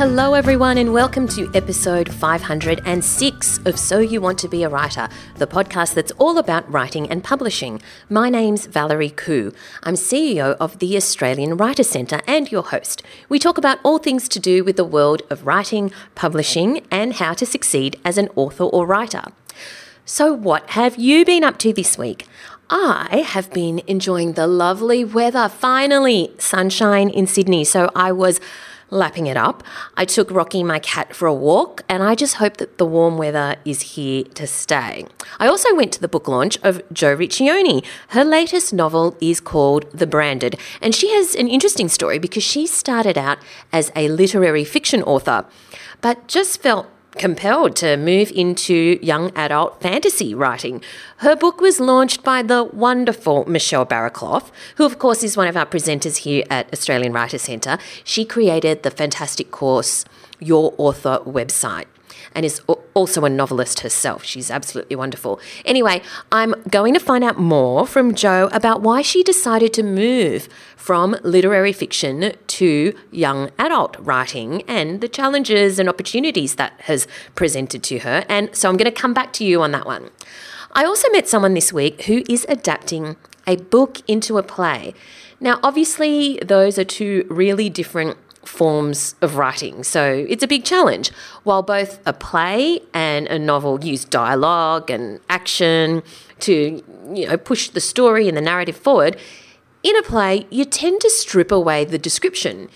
Hello, everyone, and welcome to episode 506 of So You Want to Be a Writer, the podcast that's all about writing and publishing. My name's Valerie Khoo. I'm CEO of the Australian Writer Centre and your host. We talk about all things to do with the world of writing, publishing, and how to succeed as an author or writer. So, what have you been up to this week? I have been enjoying the lovely weather, finally, sunshine in Sydney. So, I was lapping it up. I took Rocky, my cat, for a walk, and I just hope that the warm weather is here to stay. I also went to the book launch of Jo Riccioni. Her latest novel is called The Branded, and she has an interesting story because she started out as a literary fiction author, but just felt compelled to move into young adult fantasy writing. Her book was launched by the wonderful Michelle Barraclough, who, of course, is one of our presenters here at Australian Writer Centre. She created the fantastic course, Your Author website and is also a novelist herself. She's absolutely wonderful. Anyway, I'm going to find out more from Jo about why she decided to move from literary fiction to young adult writing and the challenges and opportunities that has presented to her. And so I'm going to come back to you on that one. I also met someone this week who is adapting a book into a play. Now, obviously, those are two really different forms of writing. So it's a big challenge. While both a play and a novel use dialogue and action to, you know, push the story and the narrative forward, in a play, you tend to strip away the description.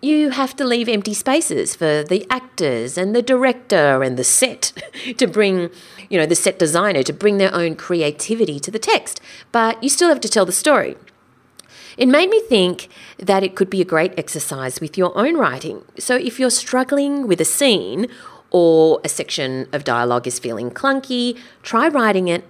You have to leave empty spaces for the actors and the director and the set to bring, you know, the set designer to bring their own creativity to the text. But you still have to tell the story. It made me think that it could be a great exercise with your own writing. So if you're struggling with a scene or a section of dialogue is feeling clunky, try writing it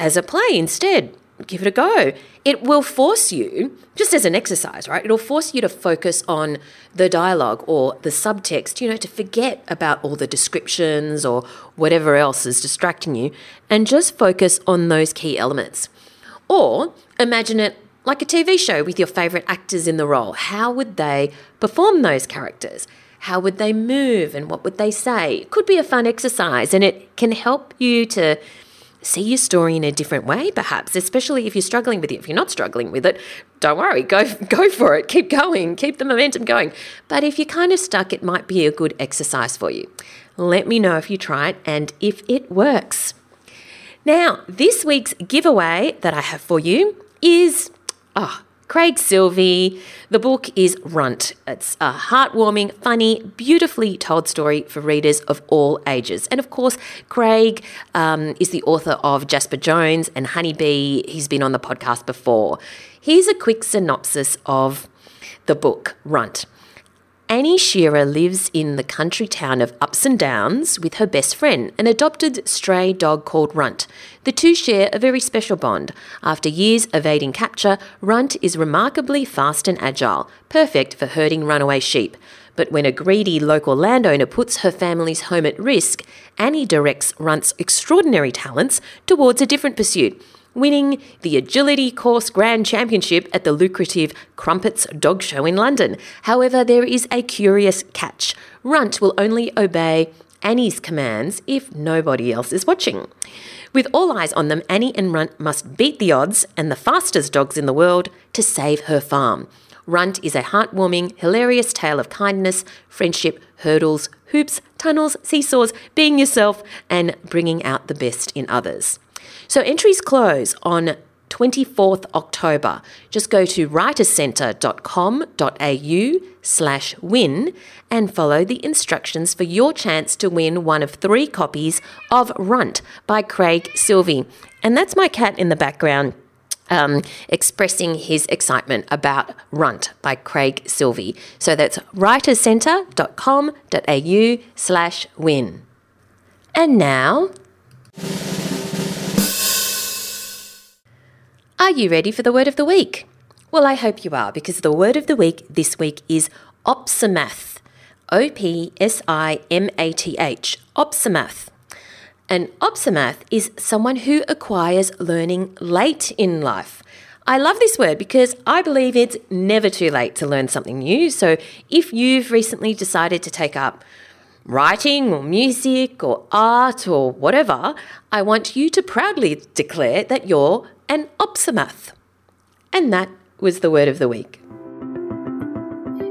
as a play instead. Give it a go. It will force you, just as an exercise, right? It'll force you to focus on the dialogue or the subtext, you know, to forget about all the descriptions or whatever else is distracting you and just focus on those key elements. Or imagine it like a TV show with your favourite actors in the role, how would they perform those characters? How would they move and what would they say? It could be a fun exercise and it can help you to see your story in a different way, perhaps, especially if you're struggling with it. If you're not struggling with it, don't worry, go, go for it, keep going, keep the momentum going. But if you're kind of stuck, it might be a good exercise for you. Let me know if you try it and if it works. Now, this week's giveaway that I have for you is Ah, oh, Craig Silvey. The book is Runt. It's a heartwarming, funny, beautifully told story for readers of all ages. And of course, Craig um, is the author of Jasper Jones and Honeybee. He's been on the podcast before. Here's a quick synopsis of the book, Runt. Annie Shearer lives in the country town of Upson Downs with her best friend, an adopted stray dog called Runt. The two share a very special bond. After years evading capture, Runt is remarkably fast and agile, perfect for herding runaway sheep. But when a greedy local landowner puts her family's home at risk, Annie directs Runt's extraordinary talents towards a different pursuit winning the Agility Course Grand Championship at the lucrative Crumpets Dog Show in London. However, there is a curious catch. Runt will only obey Annie's commands if nobody else is watching. With all eyes on them, Annie and Runt must beat the odds and the fastest dogs in the world to save her farm. Runt is a heartwarming, hilarious tale of kindness, friendship, hurdles, hoops, tunnels, seesaws, being yourself, and bringing out the best in others. So entries close on 24th October. Just go to writerscentre.com.au slash win and follow the instructions for your chance to win one of three copies of Runt by Craig Silvey. And that's my cat in the background. Um, expressing his excitement about Runt by Craig Silvey. So that's writerscentre.com.au slash win. And now Are you ready for the word of the week? Well, I hope you are because the word of the week this week is opsimath. O P S I M A T H. Opsimath. An opsimath is someone who acquires learning late in life. I love this word because I believe it's never too late to learn something new. So if you've recently decided to take up writing or music or art or whatever, I want you to proudly declare that you're an opsimath. And that was the word of the week.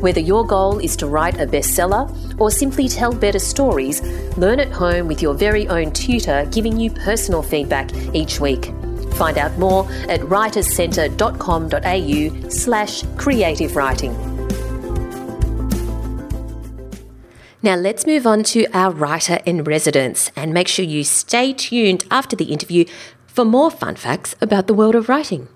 Whether your goal is to write a bestseller or simply tell better stories, learn at home with your very own tutor giving you personal feedback each week. Find out more at writerscentre.com.au slash creative writing. Now let's move on to our writer in residence and make sure you stay tuned after the interview for more fun facts about the world of writing.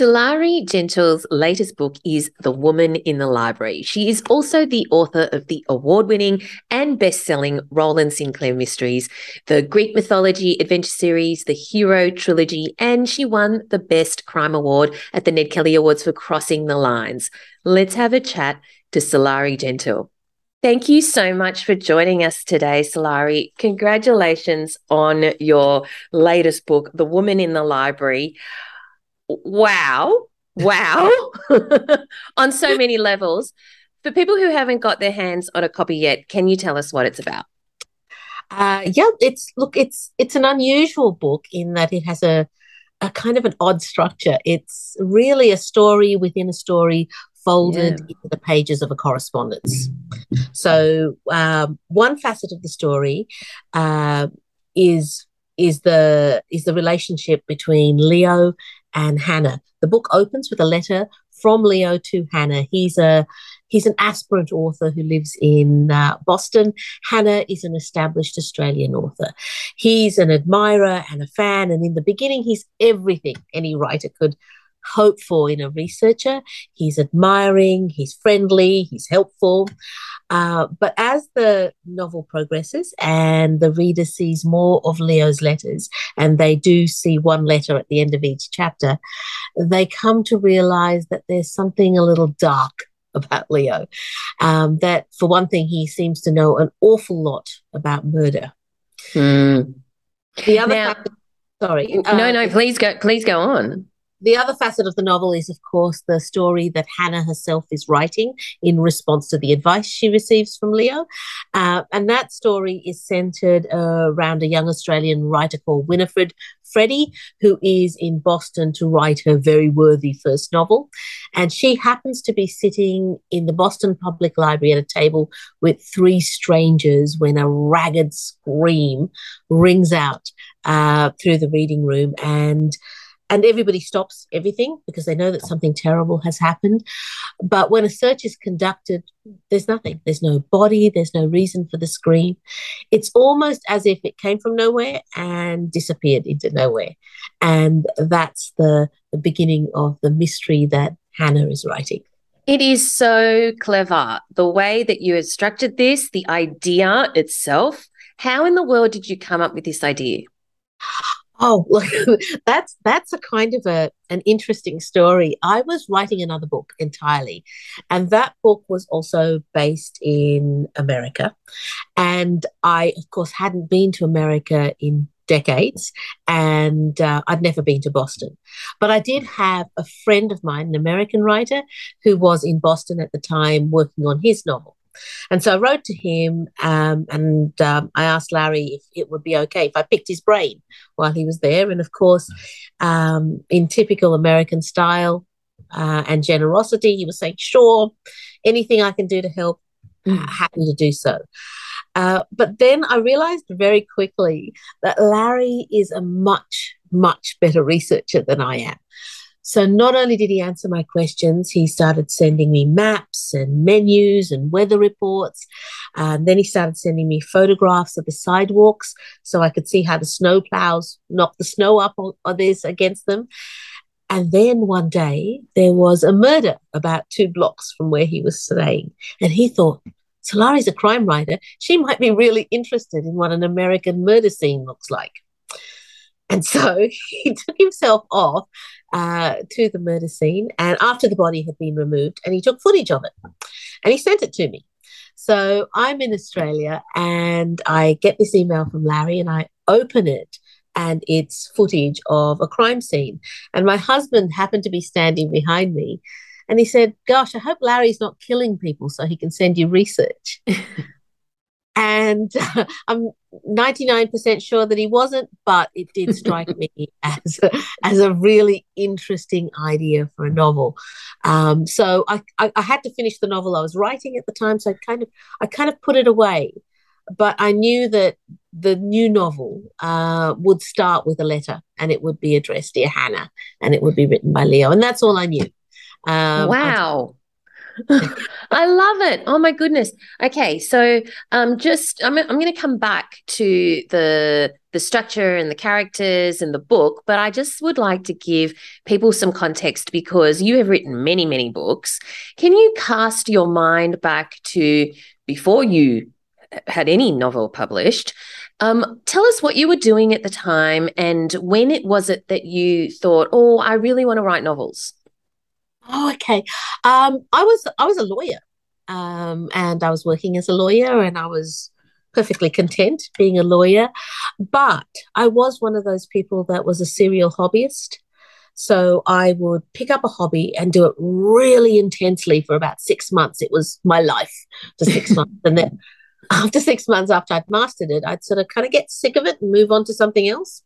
Sulari Gentill's latest book is The Woman in the Library. She is also the author of the award winning and best selling Rowland Sinclair Mysteries, the Greek mythology adventure series, the Hero trilogy, and she won the Best Crime Award at the Ned Kelly Awards for Crossing the Lines. Let's have a chat to Sulari Gentill. Thank you so much for joining us today, Sulari. Congratulations on your latest book, The Woman in the Library wow, wow, on so many levels. For people who haven't got their hands on a copy yet, can you tell us what it's about? Uh, yeah, it's look, it's it's an unusual book in that it has a a kind of an odd structure. It's really a story within a story folded yeah. into the pages of a correspondence. So um, one facet of the story uh, is is the is the relationship between Leo and Hannah. The book opens with a letter from Leo to Hannah. He's a he's an aspirant author who lives in uh, Boston. Hannah is an established Australian author. He's an admirer and a fan, and in the beginning, he's everything any writer could hope for in a researcher. He's admiring, he's friendly, he's helpful. Uh, but as the novel progresses and the reader sees more of Leo's letters, and they do see one letter at the end of each chapter, they come to realize that there's something a little dark about Leo. Um, that, for one thing, he seems to know an awful lot about murder. Mm. The other, now, sorry, uh, no, no, please go, please go on the other facet of the novel is, of course, the story that Hannah herself is writing in response to the advice she receives from Leo. Uh, and that story is centered uh, around a young Australian writer called Winifred Freddie, who is in Boston to write her very worthy first novel. And she happens to be sitting in the Boston Public Library at a table with three strangers when a ragged scream rings out uh, through the reading room. And and everybody stops everything because they know that something terrible has happened. But when a search is conducted, there's nothing. There's no body, there's no reason for the scream. It's almost as if it came from nowhere and disappeared into nowhere. And that's the, the beginning of the mystery that Hannah is writing. It is so clever. The way that you structured this, the idea itself. How in the world did you come up with this idea? Oh, look, that's that's a kind of a an interesting story. I was writing another book entirely, and that book was also based in America, and I, of course, hadn't been to America in decades, and uh, I'd never been to Boston, but I did have a friend of mine, an American writer, who was in Boston at the time working on his novel. And so I wrote to him um, and um, I asked Larry if it would be okay if I picked his brain while he was there. And of course, um, in typical American style uh, and generosity, he was saying, sure, anything I can do to help, mm. happy to do so. Uh, but then I realized very quickly that Larry is a much, much better researcher than I am. So not only did he answer my questions, he started sending me maps and menus and weather reports. And then he started sending me photographs of the sidewalks so I could see how the snow plows knock the snow up on, on this against them. And then one day there was a murder about two blocks from where he was staying. And he thought, Sulari's a crime writer. She might be really interested in what an American murder scene looks like. And so he took himself off uh, to the murder scene, and after the body had been removed, and he took footage of it, and he sent it to me. So I'm in Australia, and I get this email from Larry, and I open it, and it's footage of a crime scene. And my husband happened to be standing behind me, and he said, Gosh, I hope Larry's not killing people so he can send you research. and uh, I'm 99% sure that he wasn't, but it did strike me as a, as a really interesting idea for a novel. Um, so I, I, I, had to finish the novel I was writing at the time, so I kind of I kind of put it away. But I knew that the new novel uh, would start with a letter, and it would be addressed dear Hannah, and it would be written by Leo, and that's all I knew. Um, wow. I love it. Oh my goodness. Okay, so um, just I'm I'm going to come back to the the structure and the characters and the book, but I just would like to give people some context because you have written many many books. Can you cast your mind back to before you had any novel published? Um, tell us what you were doing at the time and when it was it that you thought, oh, I really want to write novels. Oh, okay. Um, I was I was a lawyer, um, and I was working as a lawyer, and I was perfectly content being a lawyer. But I was one of those people that was a serial hobbyist. So I would pick up a hobby and do it really intensely for about six months. It was my life for six months, and then after six months after I'd mastered it, I'd sort of kind of get sick of it and move on to something else.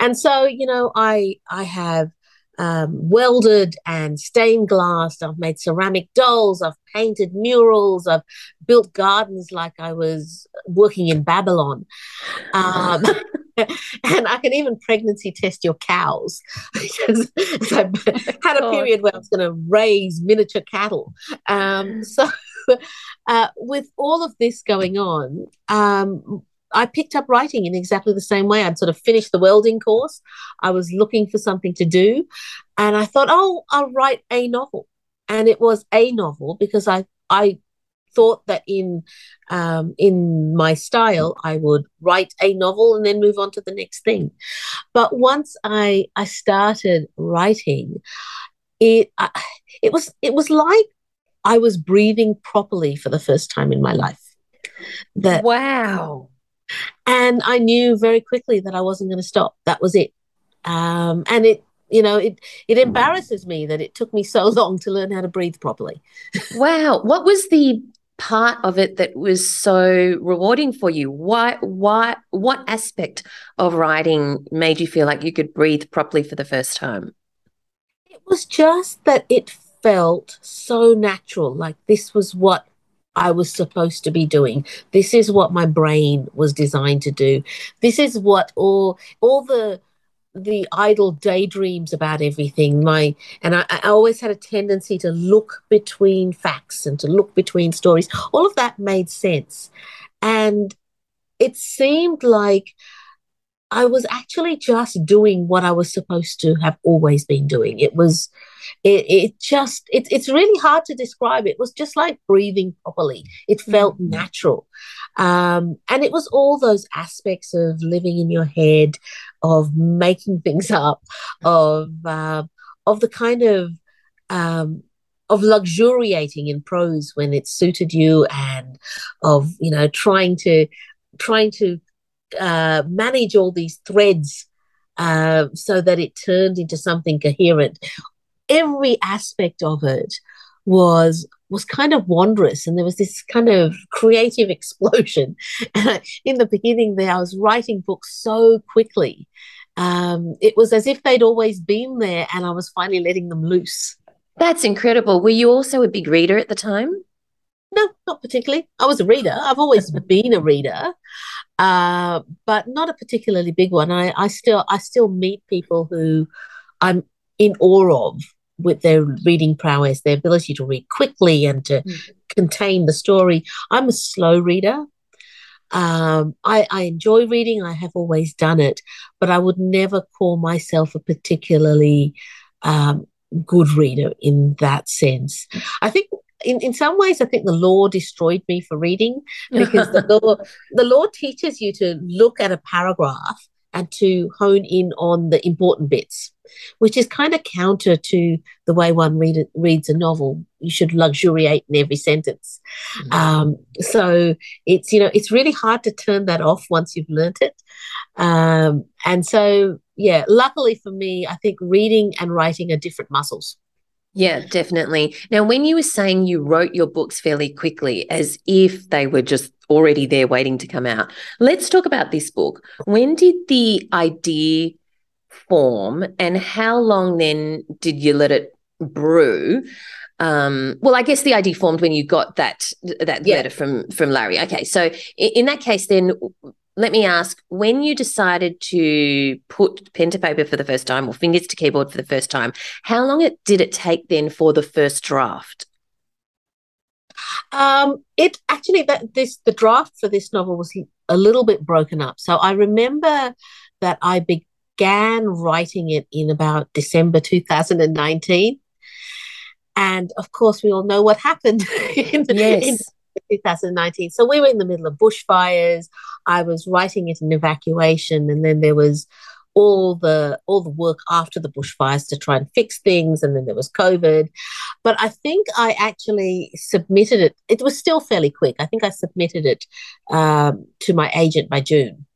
And so, you know, I I have um, welded and stained glass. I've made ceramic dolls. I've painted murals. I've built gardens like I was working in Babylon. Um, and I can even pregnancy test your cows. I had a period where I was going to raise miniature cattle. Um, so, uh, with all of this going on, um, I picked up writing in exactly the same way. I'd sort of finished the welding course. I was looking for something to do. And I thought, oh, I'll write a novel. And it was a novel because I, I thought that in um, in my style I would write a novel and then move on to the next thing. But once I I started writing, it it was it was like I was breathing properly for the first time in my life. That wow and I knew very quickly that I wasn't going to stop. That was it. Um, and it, you know, it it embarrasses me that it took me so long to learn how to breathe properly. wow, what was the part of it that was so rewarding for you? Why, why, what aspect of writing made you feel like you could breathe properly for the first time? It was just that it felt so natural. Like this was what I was supposed to be doing. This is what my brain was designed to do. This is what all all the the idle daydreams about everything my and I, I, always had a tendency to look between facts and to look between stories all of that made sense and it seemed like I was actually just doing what I was supposed to have always been doing. It was, it, it just, it, it's really hard to describe. It was just like breathing properly. It felt mm-hmm. natural. Um, and it was all those aspects of living in your head, of making things up, of, uh, of the kind of, um, of luxuriating in prose when it suited you and of, you know, trying to, trying to uh, manage all these threads uh, so that it turned into something coherent. Every aspect of it was was kind of wondrous, and there was this kind of creative explosion. And in the beginning, there I was writing books so quickly. Um, it was as if they'd always been there, and I was finally letting them loose. That's incredible. Were you also a big reader at the time? No, not particularly. I was a reader. I've always been a reader, uh, but not a particularly big one. I, I still I still meet people who I'm in awe of with their reading prowess, their ability to read quickly and to mm. contain the story. I'm a slow reader. Um, I, I enjoy reading. I have always done it, but I would never call myself a particularly um, good reader in that sense. I think in, in some ways, I think the law destroyed me for reading because the law the law teaches you to look at a paragraph and to hone in on the important bits, which is kind of counter to the way one read, reads a novel. You should luxuriate in every sentence. Mm-hmm. Um, so it's you know it's really hard to turn that off once you've learnt it. Um, and so yeah, luckily for me, I think reading and writing are different muscles. Yeah, definitely. Now, when you were saying you wrote your books fairly quickly, as if they were just already there waiting to come out, let's talk about this book. When did the idea form, and how long then did you let it brew? Um, well, I guess the idea formed when you got that that yeah. letter from from Larry. Okay, so in, in that case, then let me ask when you decided to put pen to paper for the first time or fingers to keyboard for the first time how long it did it take then for the first draft? Um, it actually that this the draft for this novel was a little bit broken up. So i remember that i began writing it in about december 2019 and of course we all know what happened in, yes. in 2019 so we were in the middle of bushfires. I was writing it in evacuation, and then there was all the all the work after the bushfires to try and fix things and then there was covid. But i think i actually submitted it. It was still fairly quick. I think i submitted it um, to my agent by june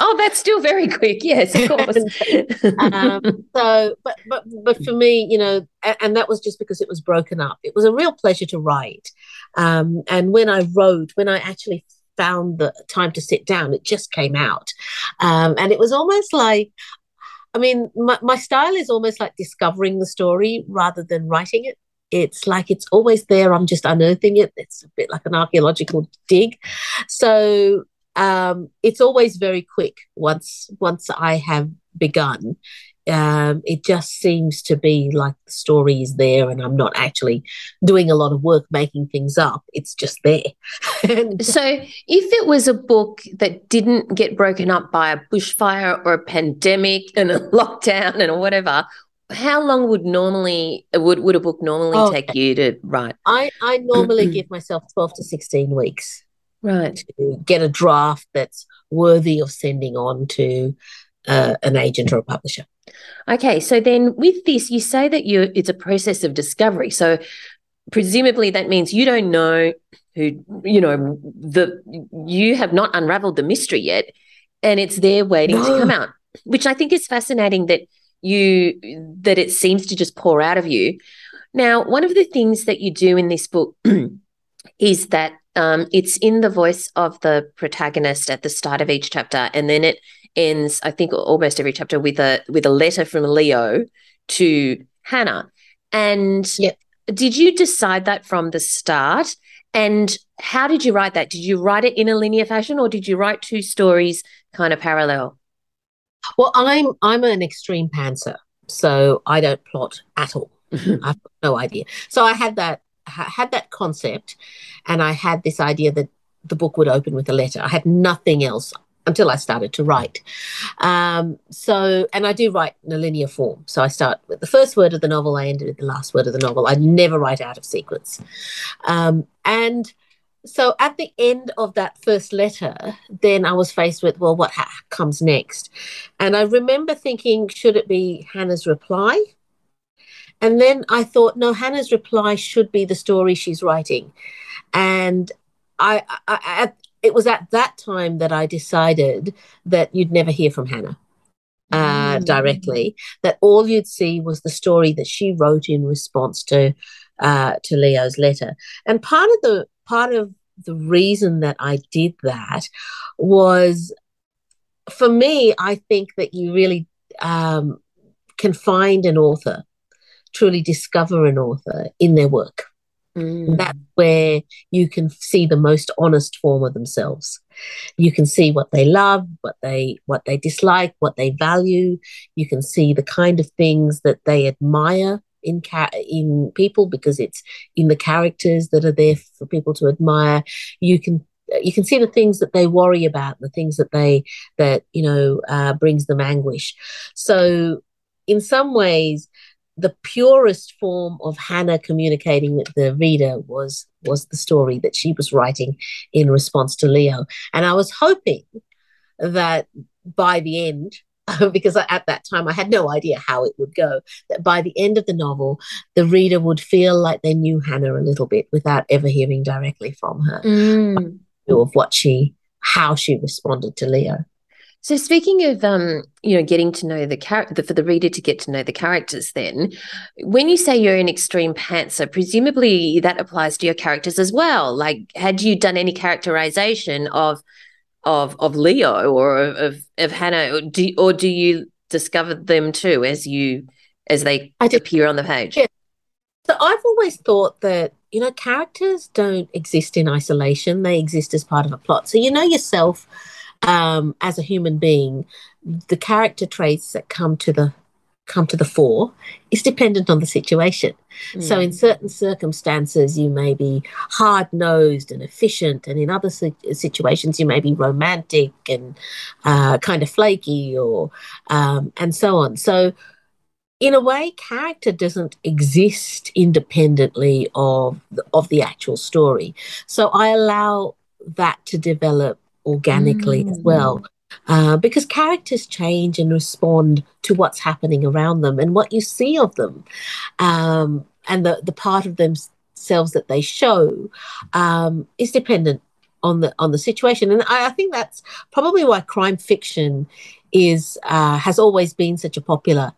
Oh, that's still very quick. Yes, of course. um, so, but but but for me, you know, and, and, that was just because it was broken up. It was a real pleasure to write, um, and when I wrote, when I actually found the time to sit down. It just came out. Um, and it was almost like, I mean, my, my style is almost like discovering the story rather than writing it. It's like it's always there. I'm just unearthing it. It's a bit like an archaeological dig. So um, it's always very quick once once I have begun um, it just seems to be like the story is there and I'm not actually doing a lot of work making things up. It's just there. so, if it was a book that didn't get broken up by a bushfire or a pandemic and a lockdown and whatever, how long would normally would, would a book normally oh, take you to write? I, I normally give myself 12 to 16 weeks. Right. To get a draft that's worthy of sending on to uh, an agent or a publisher. Okay, so then with this, you say that you it's a process of discovery. So presumably that means you don't know who you know the you have not unraveled the mystery yet, and it's there waiting to come out. Which I think is fascinating that you that it seems to just pour out of you. Now, one of the things that you do in this book is that um, it's in the voice of the protagonist at the start of each chapter, and then it ends, I think, almost every chapter with a with a letter from Leo to Hannah. And yep. did you decide that from the start? And how did you write that? Did you write it in a linear fashion, or did you write two stories kind of parallel? Well, I'm I'm an extreme pantser, so I don't plot at all. I've no idea. So I had that had that concept, and I had this idea that the book would open with a letter. I had nothing else until I started to write. Um, so, and I do write in a linear form. So I start with the first word of the novel, I end with the last word of the novel. I never write out of sequence. Um, and so at the end of that first letter, then I was faced with, well, what ha- comes next? And I remember thinking, should it be Hannah's reply? And then I thought, no, Hannah's reply should be the story she's writing. And I, I, at, it was at that time that I decided that you'd never hear from Hannah uh, mm. directly. That all you'd see was the story that she wrote in response to uh, to Leo's letter. And part of the part of the reason that I did that was, for me, I think that you really um, can find an author, truly discover an author in their work. Mm. That's where you can see the most honest form of themselves. You can see what they love, what they what they dislike, what they value. You can see the kind of things that they admire in ca- in people because it's in the characters that are there for people to admire. You can you can see the things that they worry about, the things that they that you know uh, brings them anguish. So, in some ways, the purest form of Hannah communicating with the reader was was the story that she was writing in response to Leo. And I was hoping that by the end, because at that time I had no idea how it would go, that by the end of the novel, the reader would feel like they knew Hannah a little bit without ever hearing directly from her Mm. of what she, how she responded to Leo. So speaking of um, you know, getting to know the character for the reader to get to know the characters, then when you say you're an extreme pantser, presumably that applies to your characters as well. Like, had you done any characterization of of of Leo or of of Hannah, or do or do you discover them too as you as they appear on the page? Yeah. So I've always thought that, you know, characters don't exist in isolation, they exist as part of a plot. So you know yourself um, as a human being, the character traits that come to the come to the fore is dependent on the situation. So in certain circumstances, you may be hard nosed and efficient, and in other si- situations, you may be romantic and uh, kind of flaky, or um, and so on. So, in a way, character doesn't exist independently of the, of the actual story. So I allow that to develop organically as Mm. well. Uh, because characters change and respond to what's happening around them and what you see of them um, and the, the part of themselves that they show um, is dependent on the on the situation and I, I think that's probably why crime fiction is uh, has always been such a popular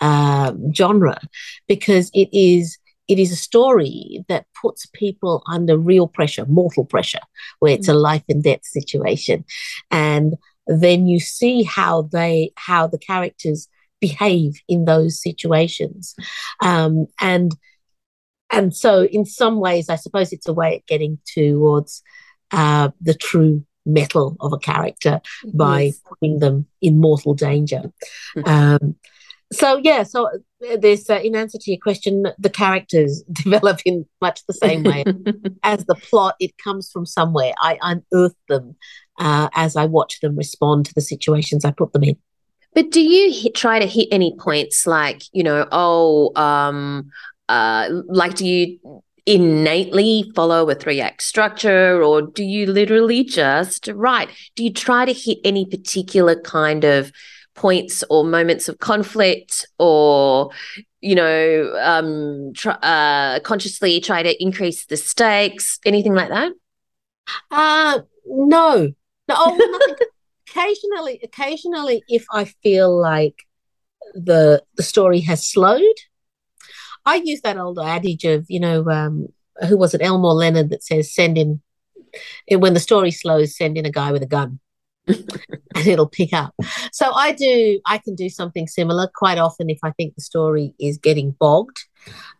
um, genre because it is it is a story that puts people under real pressure, mortal pressure, where it's a life and death situation, and then you see how they how the characters behave in those situations, um, and and so in some ways, I suppose it's a way of getting towards uh, the true mettle of a character by Yes. putting them in mortal danger. Um, so yeah, so this uh, in answer to your question, the characters develop in much the same way as the plot. It comes from somewhere. I unearth them uh, as I watch them respond to the situations I put them in. But do you hit, try to hit any points like, you know, oh, um, uh, like do you innately follow a three act structure or do you literally just write? Do you try to hit any particular kind of points or moments of conflict or, you know, um, try, uh, consciously try to increase the stakes, anything like that? Uh no, no. Oh, occasionally, occasionally, if I feel like the the story has slowed, I use that old adage of you know um, who was it Elmore Leonard that says send in when the story slows, send in a guy with a gun. And it'll pick up. So I do, I can do something similar quite often if I think the story is getting bogged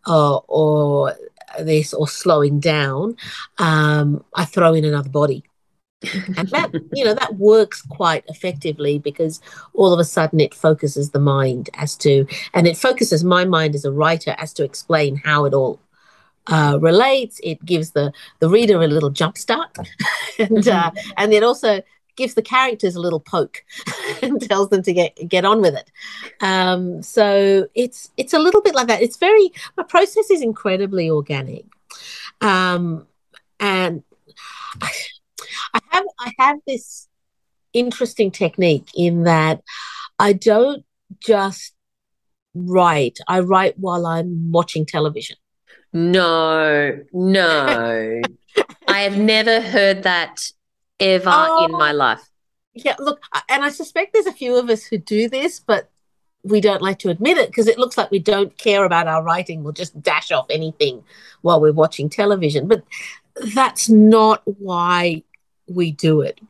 uh, or this or slowing down. Um, I throw in another body. and that you know that works quite effectively because all of a sudden it focuses the mind as to and it focuses my mind as a writer as to explain how it all uh, relates it gives the the reader a little jump start and uh, and it also gives the characters a little poke and tells them to get get on with it um, so it's it's a little bit like that it's very my process is incredibly organic um, and I, I have I have this interesting technique in that I don't just write. I write while I'm watching television. No, no. I have never heard that ever Oh. in my life. Yeah, look, and I suspect there's a few of us who do this, but we don't like to admit it because it looks like we don't care about our writing. We'll just dash off anything while we're watching television. But that's not why we do it.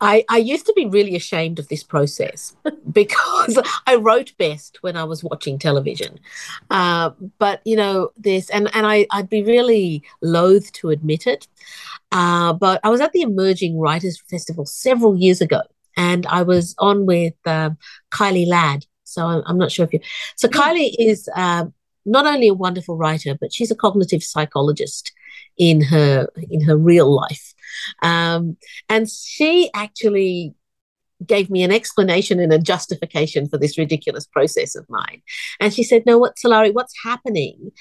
I, I used to be really ashamed of this process because I wrote best when I was watching television. Uh, but, you know, this, and, and I, I'd be really loath to admit it. Uh, but I was at the Emerging Writers Festival several years ago, and I was on with um, Kylie Ladd. So I'm, I'm not sure if you. So Kylie is um, not only a wonderful writer, but she's a cognitive psychologist in her in her real life, um, and she actually gave me an explanation and a justification for this ridiculous process of mine. And she said, No, what, Sulari, what's happening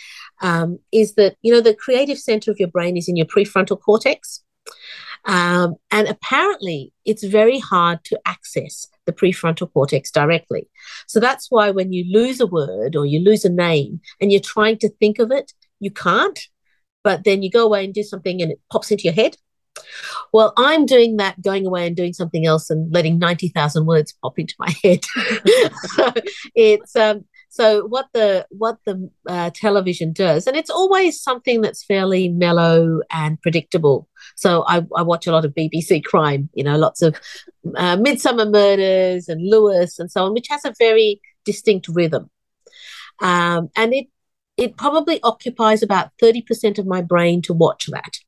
um, is that, you know, the creative center of your brain is in your prefrontal cortex. Um, and apparently, it's very hard to access the prefrontal cortex directly. So that's why when you lose a word or you lose a name and you're trying to think of it, you can't. But then you go away and do something and it pops into your head. Well, I'm doing that, going away and doing something else and letting 90,000 words pop into my head. so it's, um, so what the what the uh, television does, and it's always something that's fairly mellow and predictable. So I, I watch a lot of BBC crime, you know, lots of uh, Midsomer Murders and Lewis and so on, which has a very distinct rhythm, um, and it it probably occupies about thirty percent of my brain to watch that.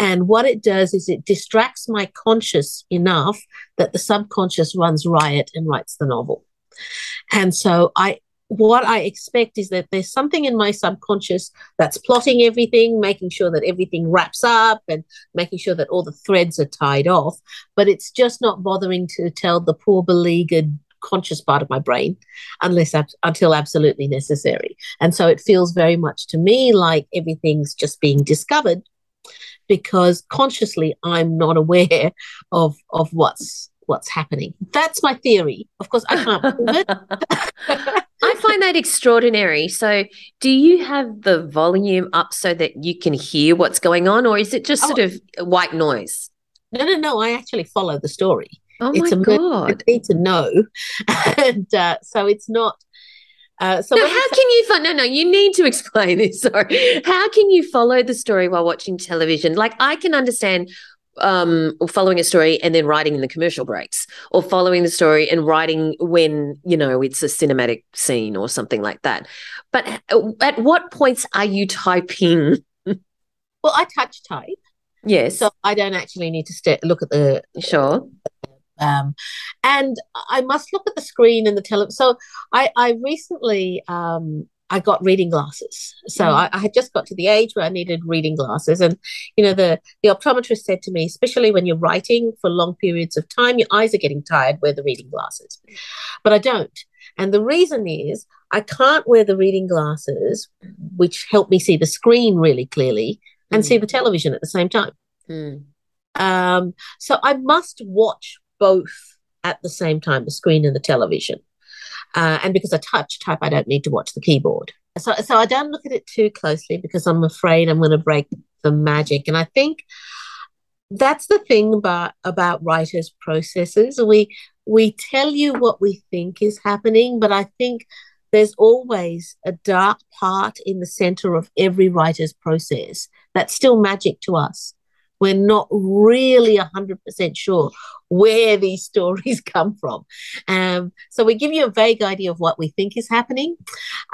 And what it does is it distracts my conscious enough that the subconscious runs riot and writes the novel. And so I what I expect is that there's something in my subconscious that's plotting everything, making sure that everything wraps up and making sure that all the threads are tied off, but it's just not bothering to tell the poor beleaguered conscious part of my brain unless until absolutely necessary. And so it feels very much to me like everything's just being discovered because consciously I'm not aware of of what's what's happening. That's my theory. Of course, I can't prove it. I find that extraordinary. So, do you have the volume up so that you can hear what's going on, or is it just oh. sort of white noise? No, no, no. I actually follow the story. Oh my it's a god! Need to know, and uh, so it's not. Uh, so how can you no no you need to explain this sorry how can you follow the story while watching television like i can understand um, following a story and then writing in the commercial breaks, or following the story and writing when you know it's a cinematic scene or something like that. But at what points are you typing? well, I touch type. Yes. So I don't actually need to st- look at the sure. Um, and I must look at the screen and the tele. So I, I recently um, I got reading glasses. So mm. I, I, had just got to the age where I needed reading glasses. And, you know, the, the optometrist said to me, especially when you're writing for long periods of time, your eyes are getting tired, wear the reading glasses. But I don't. And the reason is I can't wear the reading glasses, which help me see the screen really clearly and mm. see the television at the same time. Mm. Um, so I must watch both at the same time, the screen and the television. Uh, and because I touch type, I don't need to watch the keyboard. So, so I don't look at it too closely because I'm afraid I'm going to break the magic. And I think that's the thing about about writers' processes. We we tell you what we think is happening, but I think there's always a dark part in the center of every writer's process that's still magic to us we're not really 100% sure where these stories come from. Um, so we give you a vague idea of what we think is happening.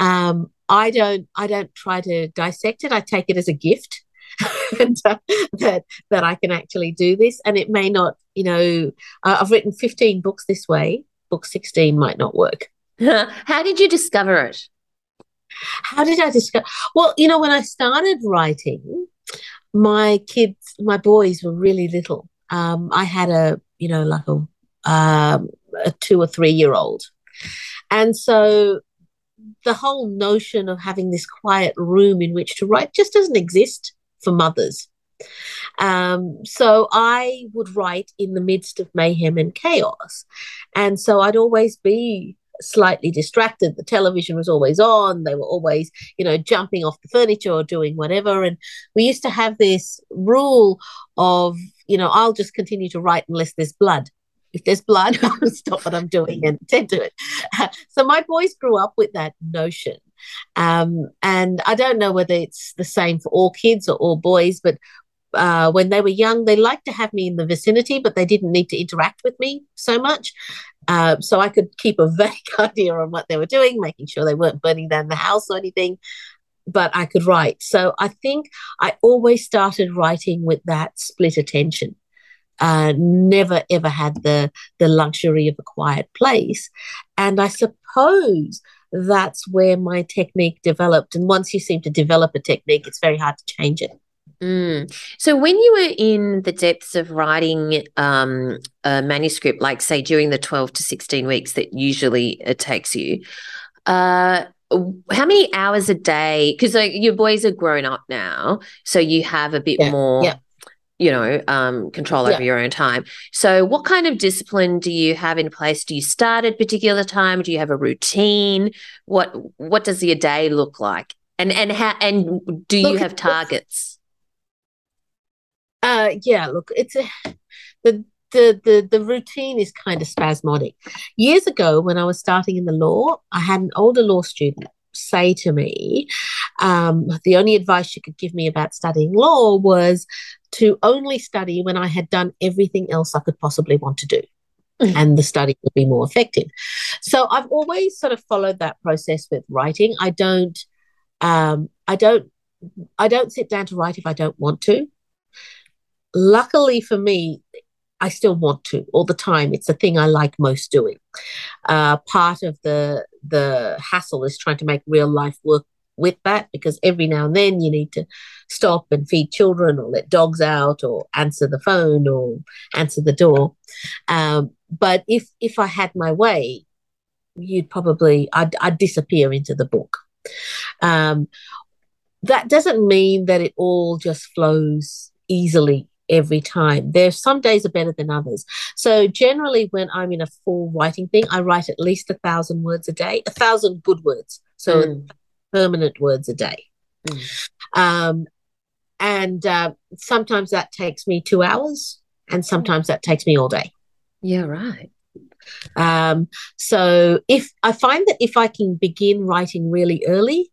Um, I don't I don't try to dissect it. I take it as a gift. and, uh, that that I can actually do this, and it may not. You know, uh, I've written fifteen books this way. Book sixteen might not work. How did you discover it? How did I discover? Well, you know, when I started writing, my kids, my boys were really little. Um, I had a, you know, like a, um, a two or three year old. And so the whole notion of having this quiet room in which to write just doesn't exist for mothers. Um, so I would write in the midst of mayhem and chaos. And so I'd always be slightly distracted. The television was always on. They were always, you know, jumping off the furniture or doing whatever. And we used to have this rule of, you know, I'll just continue to write unless there's blood. If there's blood, I'll stop what I'm doing and tend to it. so my boys grew up with that notion. Um, and I don't know whether it's the same for all kids or all boys, but uh, when they were young, they liked to have me in the vicinity, but they didn't need to interact with me so much. Uh, so I could keep a vague idea on what they were doing, making sure they weren't burning down the house or anything. But I could write. So I think I always started writing with that split attention. Uh, never ever had the the luxury of a quiet place, and I suppose that's where my technique developed. And once you seem to develop a technique, it's very hard to change it. Mm. So, when you were in the depths of writing um, a manuscript, like say during the 12 to 16 weeks that usually it takes you, uh, how many hours a day? Because like, your boys are grown up now, so you have a bit Yeah, more, yeah. you know, um, control over Yeah. your own time. So, what kind of discipline do you have in place? Do you start at a particular time? Do you have a routine? What What does your day look like? And and how and do you have targets? Uh, yeah, look, it's a, the the the the routine is kind of spasmodic. Years ago, when I was starting in the law, I had an older law student say to me, um, the only advice she could give me about studying law was to only study when I had done everything else I could possibly want to do. Mm. And the study would be more effective. So I've always sort of followed that process with writing. I don't, um, I don't, I don't sit down to write if I don't want to luckily for me, I still want to all the time. It's the thing I like most doing. Uh, part of the the hassle is trying to make real life work with that because every now and then you need to stop and feed children or let dogs out or answer the phone or answer the door. Um, but if if I had my way, you'd probably I'd, I'd disappear into the book. Um, that doesn't mean that it all just flows easily every time. There's some days are better than others. So generally, when I'm in a full writing thing, I write at least a thousand words a day, a thousand good words, so Mm. permanent words a day. Mm. Um, and uh, sometimes that takes me two hours, and sometimes that takes me all day. Yeah, right. Um, so if I find that if I can begin writing really early,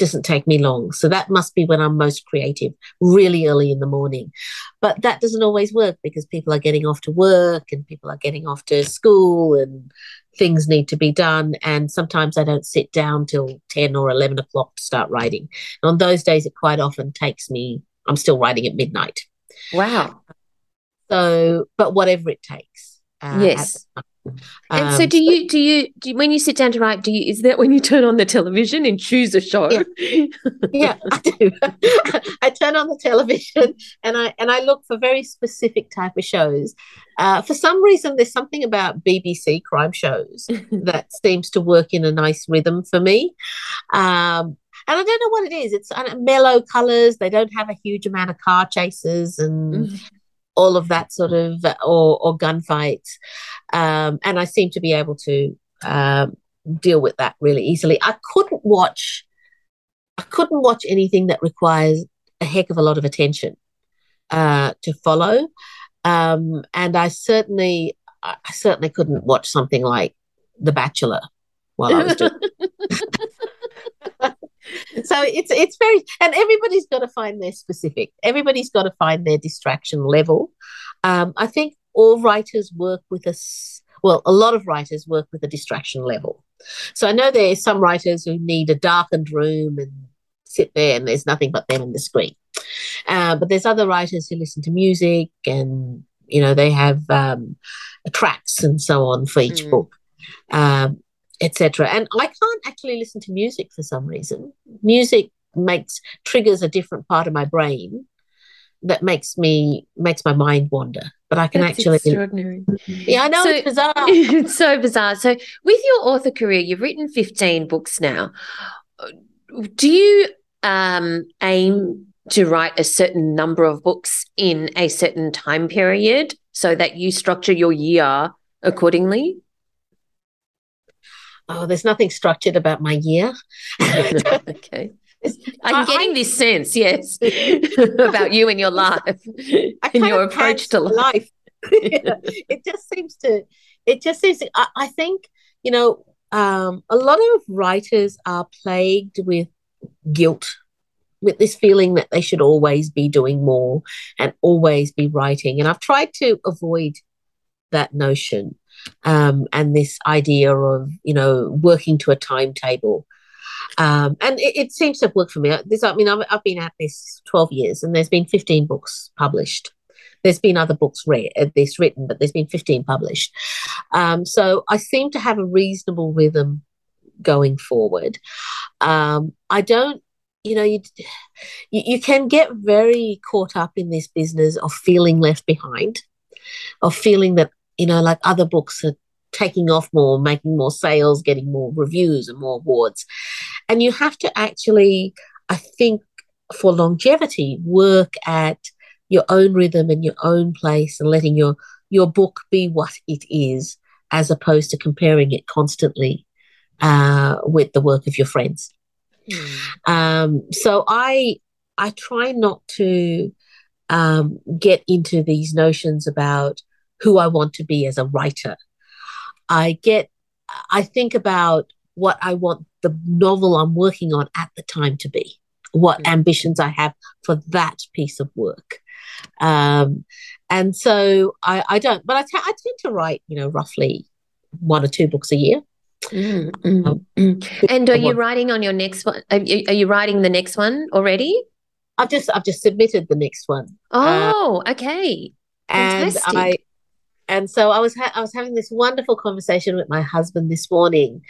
doesn't take me long. So that must be when I'm most creative, really early in the morning. But that doesn't always work because people are getting off to work and people are getting off to school and things need to be done. And sometimes I don't sit down till 10 or 11 o'clock to start writing. And on those days, it quite often takes me, I'm still writing at midnight. Wow. So, but whatever it takes. uh, yes. And so Um, do you do you do you, when you sit down to write, do you is that when you turn on the television and choose a show? yeah, I do. I turn on the television and I and I look for very specific type of shows. Uh, for some reason, there's something about BBC crime shows that seems to work in a nice rhythm for me. Um, and I don't know what it is. It's uh, mellow colors. They don't have a huge amount of car chases and Mm. All of that sort of or or gunfights. Um, and I seem to be able to um, deal with that really easily. I couldn't watch. I couldn't watch anything that requires a heck of a lot of attention uh, to follow, um, and I certainly, I certainly couldn't watch something like The Bachelor while I was doing. so it's it's very, and everybody's got to find their specific. Everybody's got to find their distraction level. Um, I think all writers work with us. Well, a lot of writers work with a distraction level. So I know there's some writers who need a darkened room and sit there and there's nothing but them and the screen. Uh, but there's other writers who listen to music and you know they have um, tracks and so on for each Mm. book, um, etc. And I can't actually listen to music for some reason. Music makes triggers a different part of my brain that makes me makes my mind wander. But I can That's actually, extraordinary. yeah, I know So- it's bizarre. it's so bizarre. So, with your author career, you've written 15 books now. Do you um, aim to write a certain number of books in a certain time period so that you structure your year accordingly? Oh, there's nothing structured about my year. okay. I'm getting I- this sense, yes, about you and your life I and your approach to life. life. it just seems to, it just seems. To, I, I think you know, um, a lot of writers are plagued with guilt, with this feeling that they should always be doing more and always be writing. And I've tried to avoid that notion um, and this idea of you know working to a timetable. Um, and it, it seems to have worked for me. This, I mean, I've, I've been at this 12 years and there's been 15 books published. There's been other books read, uh, this written, but there's been 15 published. Um, so I seem to have a reasonable rhythm going forward. Um, I don't you know, you you can get very caught up in this business of feeling left behind, of feeling that you know, like other books are taking off more, making more sales, getting more reviews and more awards, and you have to actually, I think, for longevity, work at your own rhythm and your own place, and letting your your book be what it is, as opposed to comparing it constantly uh, with the work of your friends. Mm. Um, so I I try not to um, get into these notions about who I want to be as a writer. I get I think about what I want the novel I'm working on at the time to be, what mm. ambitions I have for that piece of work. Um, and so I, I don't, but I, t- I tend to write, you know, roughly one or two books a year. Mm, mm, um, mm. And are you writing on your next one? Are you, are you, writing the next one already? I've just I've just submitted the next one. Oh, uh, okay. Fantastic. And I and so I was ha- I was having this wonderful conversation with my husband this morning,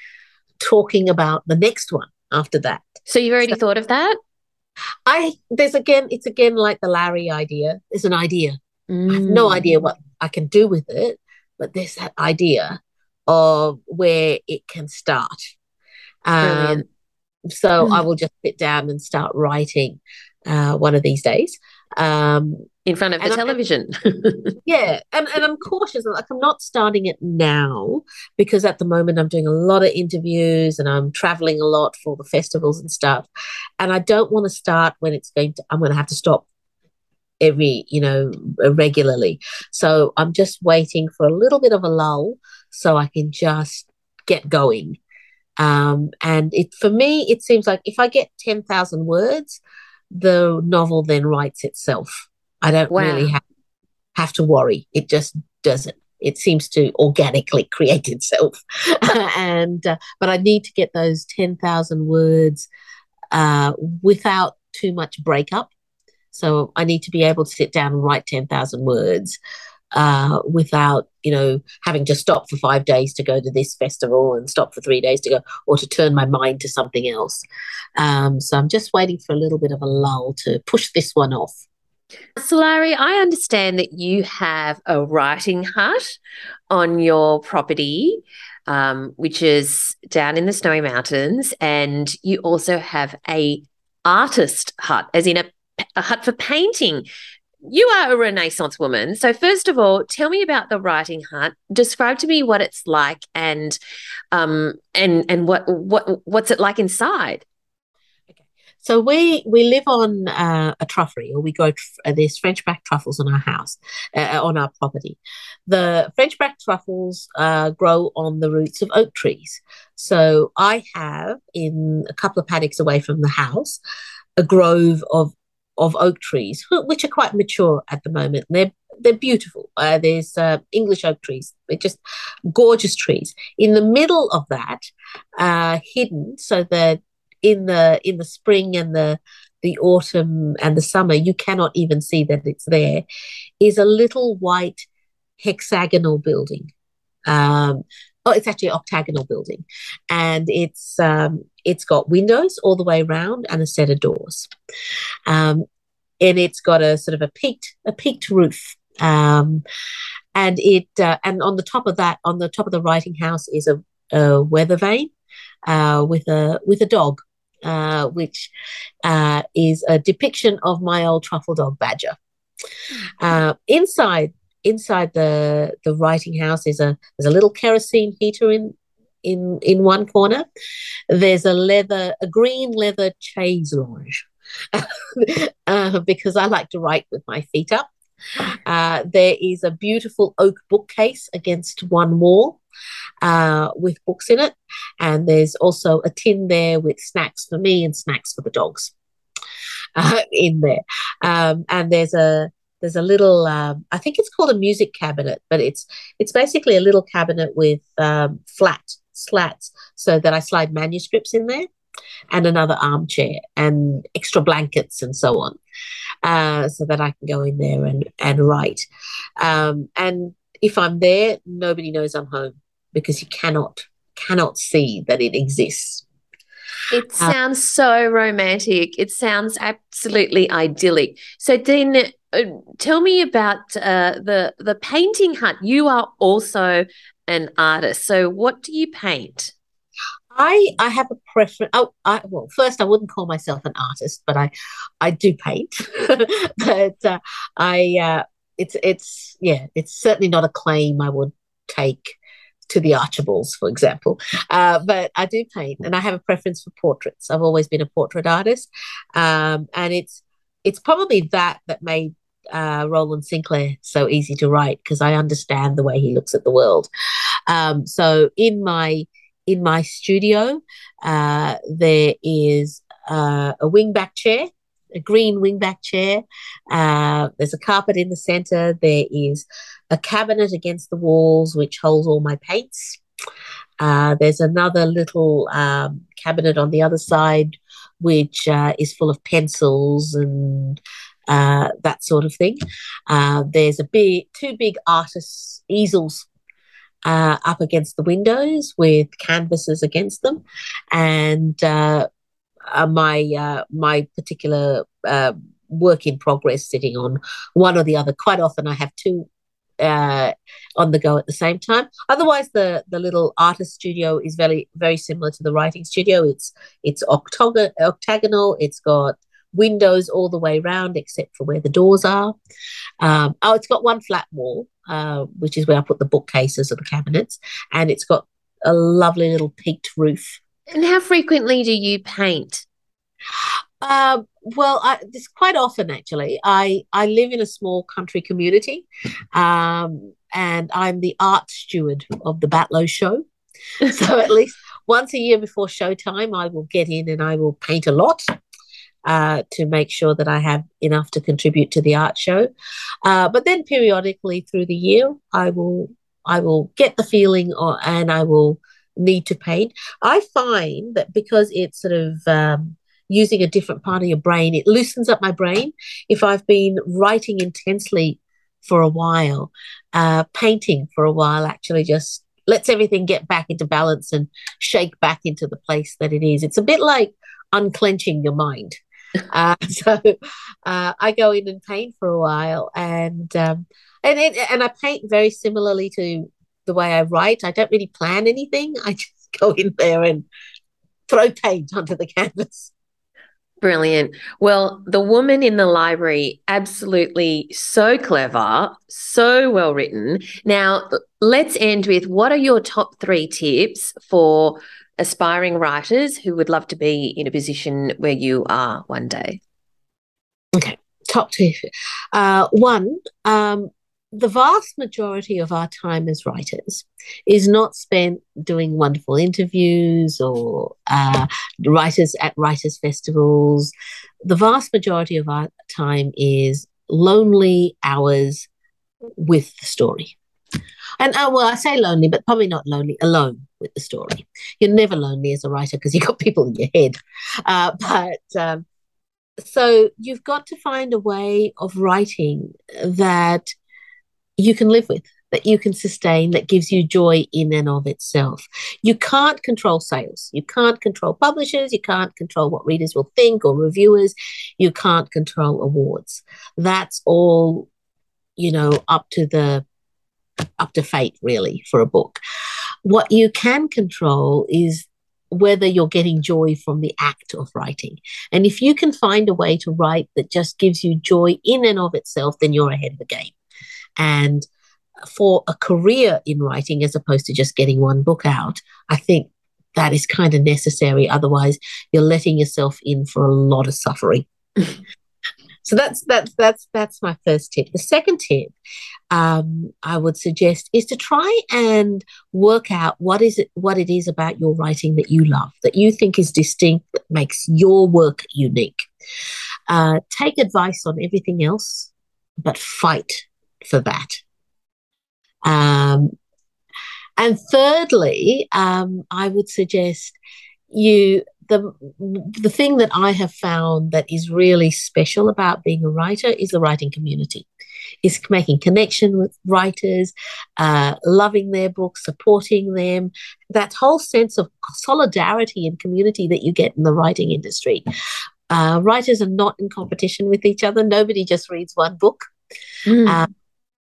talking about the next one after that. So you've already so, thought of that? I there's again it's again like the Larry idea. There's an idea. I have no idea what I can do with it, but there's that idea of where it can start. Um, so mm. I will just sit down and start writing uh, one of these days. Um, in front of the television. yeah, and, and I'm cautious. Like I'm not starting it now because at the moment I'm doing a lot of interviews and I'm traveling a lot for the festivals and stuff. And I don't want to start when it's going to. I'm going to have to stop every you know regularly. So I'm just waiting for a little bit of a lull so I can just get going. Um, and it for me, it seems like if I get 10,000 words, the novel then writes itself. I don't wow. really have, have to worry. It just doesn't. It seems to organically create itself. and, uh, but I need to get those 10,000 words uh, without too much breakup. So I need to be able to sit down and write 10,000 words uh, without you know having to stop for five days to go to this festival and stop for three days to go or to turn my mind to something else um, so i'm just waiting for a little bit of a lull to push this one off so larry i understand that you have a writing hut on your property um, which is down in the snowy mountains and you also have a artist hut as in a, a hut for painting you are a Renaissance woman. So, first of all, tell me about the writing hut. Describe to me what it's like, and um, and and what what what's it like inside. So we we live on uh, a truffery, or we grow. Tr- uh, there's French black truffles on our house, uh, on our property. The French black truffles uh, grow on the roots of oak trees. So I have in a couple of paddocks away from the house a grove of of oak trees, which are quite mature at the moment. They're they're beautiful. Uh, there's uh, English oak trees. They're just gorgeous trees. In the middle of that, uh, hidden so that in the in the spring and the the autumn and the summer, you cannot even see that it's there. Is a little white hexagonal building. Um, oh, it's actually an octagonal building, and it's um, it's got windows all the way around and a set of doors, um, and it's got a sort of a peaked a peaked roof. Um, and it uh, and on the top of that, on the top of the writing house, is a, a weather vane uh, with a with a dog, uh, which uh, is a depiction of my old truffle dog Badger. Uh, inside inside the the writing house is a there's a little kerosene heater in in in one corner. There's a leather a green leather chaise lounge uh, because I like to write with my feet up. Uh, there is a beautiful oak bookcase against one wall uh, with books in it, and there's also a tin there with snacks for me and snacks for the dogs uh, in there. Um, and there's a there's a little um, i think it's called a music cabinet but it's it's basically a little cabinet with um, flat slats so that i slide manuscripts in there and another armchair and extra blankets and so on uh, so that i can go in there and and write um, and if i'm there nobody knows i'm home because you cannot cannot see that it exists It uh, sounds so romantic. It sounds absolutely idyllic. So then uh, tell me about uh, the the painting hut. You are also an artist. So what do you paint? I I have a preference. Oh, I, well, first I wouldn't call myself an artist, but I I do paint. but uh, I uh, it's it's yeah, it's certainly not a claim I would take to the Archibalds, for example. Uh, but I do paint, and I have a preference for portraits. I've always been a portrait artist, um, and it's it's probably that that made uh, Rowland Sinclair so easy to write because I understand the way he looks at the world. Um, so in my in my studio, uh, there is uh, a wingback chair, a green wingback chair. Uh, there's a carpet in the center. There is a cabinet against the walls which holds all my paints. Uh, there's another little um, cabinet on the other side which uh, is full of pencils and uh, that sort of thing. Uh, there's a big, two big artists' easels uh, up against the windows with canvases against them, and uh, uh, my uh, my particular uh, work in progress sitting on one or the other. Quite often, I have two uh, on the go at the same time. Otherwise, the the little artist studio is very very similar to the writing studio. It's it's octagon, octagonal. It's got windows all the way around except for where the doors are. Um, oh, it's got one flat wall, uh, which is where I put the bookcases or the cabinets, and it's got a lovely little peaked roof. And how frequently do you paint? Um, well, I, this quite often actually. I I live in a small country community, um, and I'm the art steward of the Batlow Show. So at least once a year before showtime, I will get in and I will paint a lot uh, to make sure that I have enough to contribute to the art show. Uh, but then periodically through the year, I will I will get the feeling or, and I will need to paint. I find that because it's sort of um, using a different part of your brain, it loosens up my brain. If I've been writing intensely for a while, uh, painting for a while actually just lets everything get back into balance and shake back into the place that it is. It's a bit like unclenching your mind. Uh, so uh, I go in and paint for a while, and um, and it, and I paint very similarly to the way I write. I don't really plan anything. I just go in there and throw paint onto the canvas. Brilliant. Well, the woman in the library, absolutely so clever, so well written. Now, let's end with what are your top three tips for aspiring writers who would love to be in a position where you are one day? Okay, top two. Uh, one, um, the vast majority of our time as writers is not spent doing wonderful interviews or uh, writers at writers festivals. The vast majority of our time is lonely hours with the story. And uh, well, I say lonely, but probably not lonely, alone with the story. You're never lonely as a writer because you've got people in your head. Uh, but um, so you've got to find a way of writing that you can live with, that you can sustain, that gives you joy in and of itself. You can't control sales. You can't control publishers. You can't control what readers will think or reviewers. You can't control awards. That's all, you know, up to the up to fate really for a book. What you can control is whether you're getting joy from the act of writing. And if you can find a way to write that just gives you joy in and of itself, then you're ahead of the game. And for a career in writing, as opposed to just getting one book out, I think that is kind of necessary. Otherwise, you're letting yourself in for a lot of suffering. so that's that's that's that's my first tip. The second tip um, I would suggest is to try and work out what is it what it is about your writing that you love, that you think is distinct, that makes your work unique. Uh, take advice on everything else, but fight for that. Um, and thirdly, um, I would suggest you the the thing that I have found that is really special about being a writer is the writing community. is making connection with writers, uh, loving their books, supporting them. That whole sense of solidarity and community that you get in the writing industry. Uh, writers are not in competition with each other. Nobody just reads one book. Mm. Uh,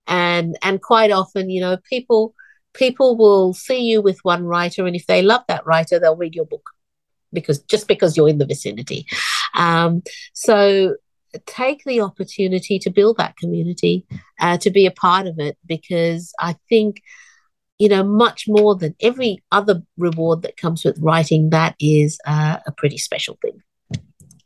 and and quite often, you know, people people will see you with one writer, and if they love that writer, they'll read your book because just because you're in the vicinity. Um, so take the opportunity to build that community, uh, to be a part of it, because I think, you know, much more than every other reward that comes with writing, that is uh, a pretty special thing.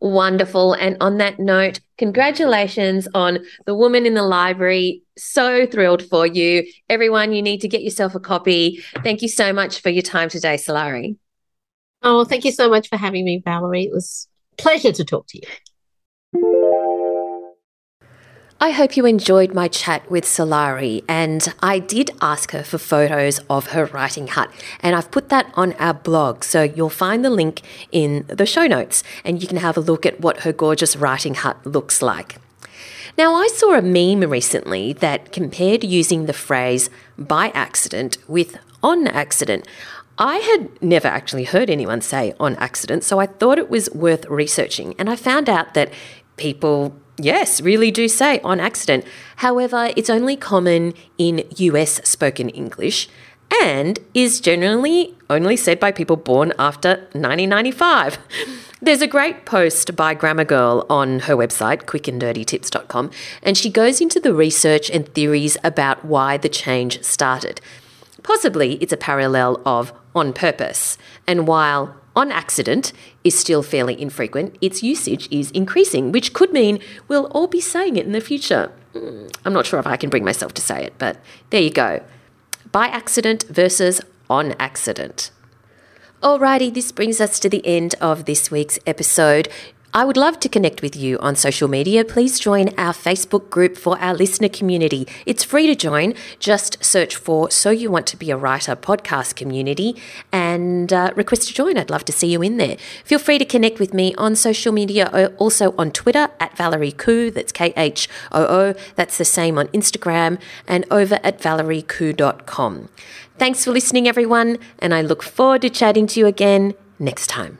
Wonderful. And on that note, congratulations on The Woman in the Library. So thrilled for you. Everyone, you need to get yourself a copy. Thank you so much for your time today, Sulari. Oh, thank you so much for having me, Valerie. It was pleasure to talk to you. I hope you enjoyed my chat with Sulari, and I did ask her for photos of her writing hut, and I've put that on our blog, so you'll find the link in the show notes, and you can have a look at what her gorgeous writing hut looks like. Now, I saw a meme recently that compared using the phrase by accident with on accident. I had never actually heard anyone say on accident, so I thought it was worth researching, and I found out that people Yes, really do say on accident. However, it's only common in US spoken English and is generally only said by people born after 1995. There's a great post by Grammar Girl on her website, quickanddirtytips.com, and she goes into the research and theories about why the change started. Possibly it's a parallel of on purpose, and while on accident is still fairly infrequent, its usage is increasing, which could mean we'll all be saying it in the future. Hmm, I'm not sure if I can bring myself to say it, but there you go. By accident versus on accident. Alrighty, this brings us to the end of this week's episode. I would love to connect with you on social media. Please join our Facebook group for our listener community. It's free to join. Just search for So You Want to Be a Writer podcast community and uh, request to join. I'd love to see you in there. Feel free to connect with me on social media, uh, also on Twitter at Valerie Khoo. That's K H O O. That's the same on Instagram and over at valeriekhoo.com. Thanks for listening, everyone, and I look forward to chatting to you again next time.